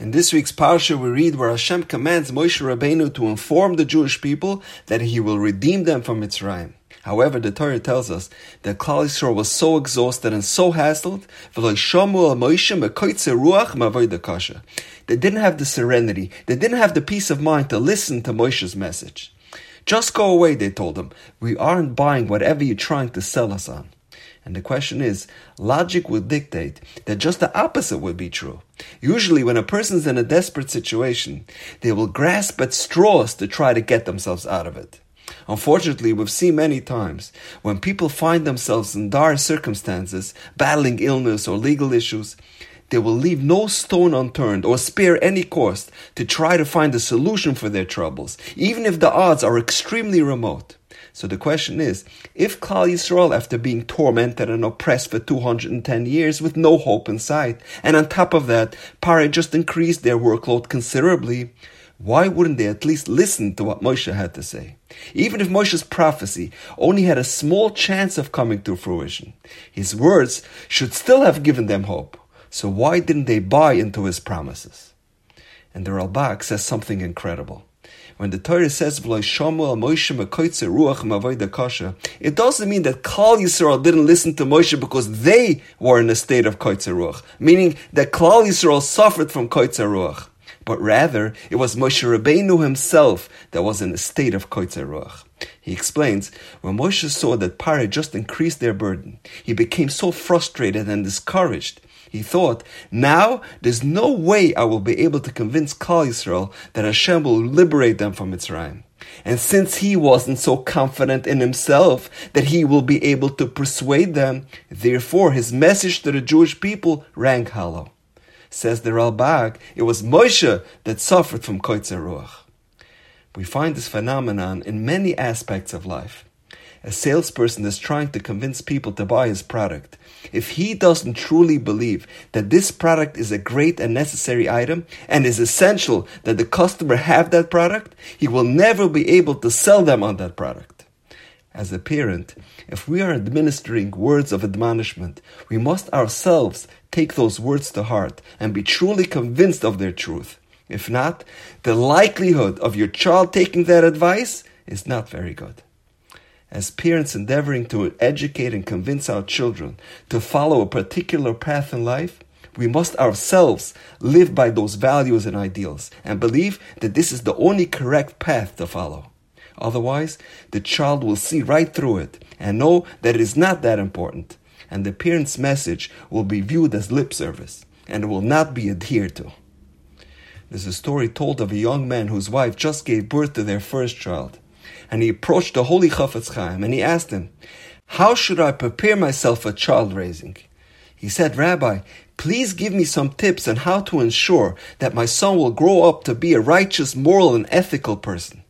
In this week's parsha, we read where Hashem commands Moshe Rabbeinu to inform the Jewish people that he will redeem them from Mitzrayim. However, the Torah tells us that Klal Yisrael was so exhausted and so hassled, they didn't have the serenity, they didn't have the peace of mind to listen to Moshe's message. Just go away, they told him. We aren't buying whatever you're trying to sell us on. And the question is, logic would dictate that just the opposite would be true. Usually, when a person's in a desperate situation, they will grasp at straws to try to get themselves out of it. Unfortunately, we've seen many times when people find themselves in dire circumstances, battling illness or legal issues, they will leave no stone unturned or spare any cost to try to find a solution for their troubles, even if the odds are extremely remote. So the question is, if Klal Yisrael, after being tormented and oppressed for 210 years with no hope in sight, and on top of that, Pare just increased their workload considerably, why wouldn't they at least listen to what Moshe had to say? Even if Moshe's prophecy only had a small chance of coming to fruition, his words should still have given them hope. So why didn't they buy into his promises? And the Ralbag says something incredible. When the Torah says, Mavoidakosha, it doesn't mean that Klal Yisrael didn't listen to Moshe because they were in a state of koitzer ruach, meaning that Klal Yisrael suffered from koitzer ruach. But rather, it was Moshe Rabbeinu himself that was in a state of koitzer ruach. He explains, when Moshe saw that Pare just increased their burden, he became so frustrated and discouraged he thought, now there's no way I will be able to convince Klal Yisrael that Hashem will liberate them from Mitzrayim. And since he wasn't so confident in himself that he will be able to persuade them, therefore his message to the Jewish people rang hollow. Says the Ralbag, it was Moshe that suffered from Koitzer Ruach. We find this phenomenon in many aspects of life a salesperson is trying to convince people to buy his product, if he doesn't truly believe that this product is a great and necessary item and is essential that the customer have that product, he will never be able to sell them on that product. As a parent, if we are administering words of admonishment, we must ourselves take those words to heart and be truly convinced of their truth. If not, the likelihood of your child taking that advice is not very good as parents endeavoring to educate and convince our children to follow a particular path in life, we must ourselves live by those values and ideals and believe that this is the only correct path to follow. Otherwise, the child will see right through it and know that it is not that important, and the parent's message will be viewed as lip service and will not be adhered to. There's a story told of a young man whose wife just gave birth to their first child and he approached the holy Chafetz Chaim and he asked him, How should I prepare myself for child raising? He said, Rabbi, please give me some tips on how to ensure that my son will grow up to be a righteous, moral, and ethical person.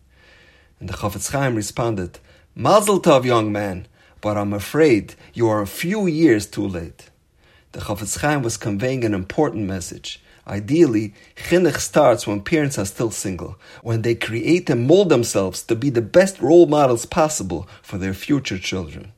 And the Chafetz Chaim responded, Mazel tov, young man, but I'm afraid you are a few years too late. The Chafetz Chaim was conveying an important message. Ideally, chinuch starts when parents are still single, when they create and mold themselves to be the best role models possible for their future children.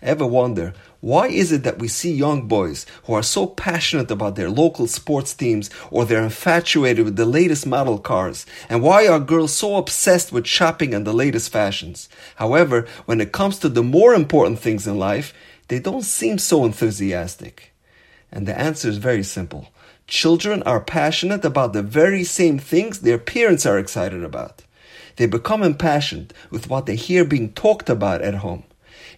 Ever wonder why is it that we see young boys who are so passionate about their local sports teams or they're infatuated with the latest model cars? And why are girls so obsessed with shopping and the latest fashions? However, when it comes to the more important things in life, they don't seem so enthusiastic. And the answer is very simple. Children are passionate about the very same things their parents are excited about. They become impassioned with what they hear being talked about at home.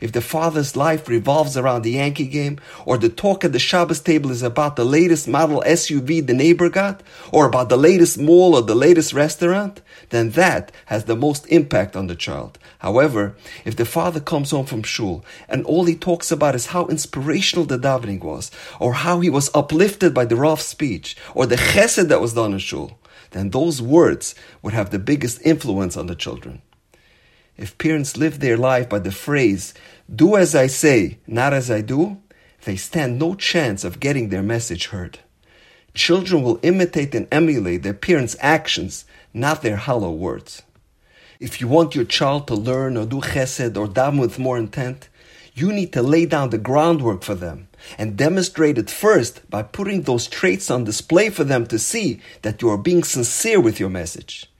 If the father's life revolves around the Yankee game, or the talk at the Shabbos table is about the latest model SUV the neighbor got, or about the latest mall or the latest restaurant, then that has the most impact on the child. However, if the father comes home from shul and all he talks about is how inspirational the davening was, or how he was uplifted by the Rav's speech, or the chesed that was done in shul, then those words would have the biggest influence on the children. If parents live their life by the phrase, do as I say, not as I do, they stand no chance of getting their message heard. Children will imitate and emulate their parents' actions, not their hollow words. If you want your child to learn or do chesed or daven with more intent, you need to lay down the groundwork for them and demonstrate it first by putting those traits on display for them to see that you are being sincere with your message.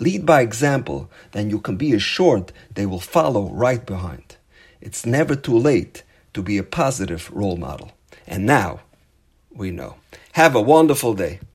Lead by example, then you can be assured they will follow right behind. It's never too late to be a positive role model. And now we know. Have a wonderful day.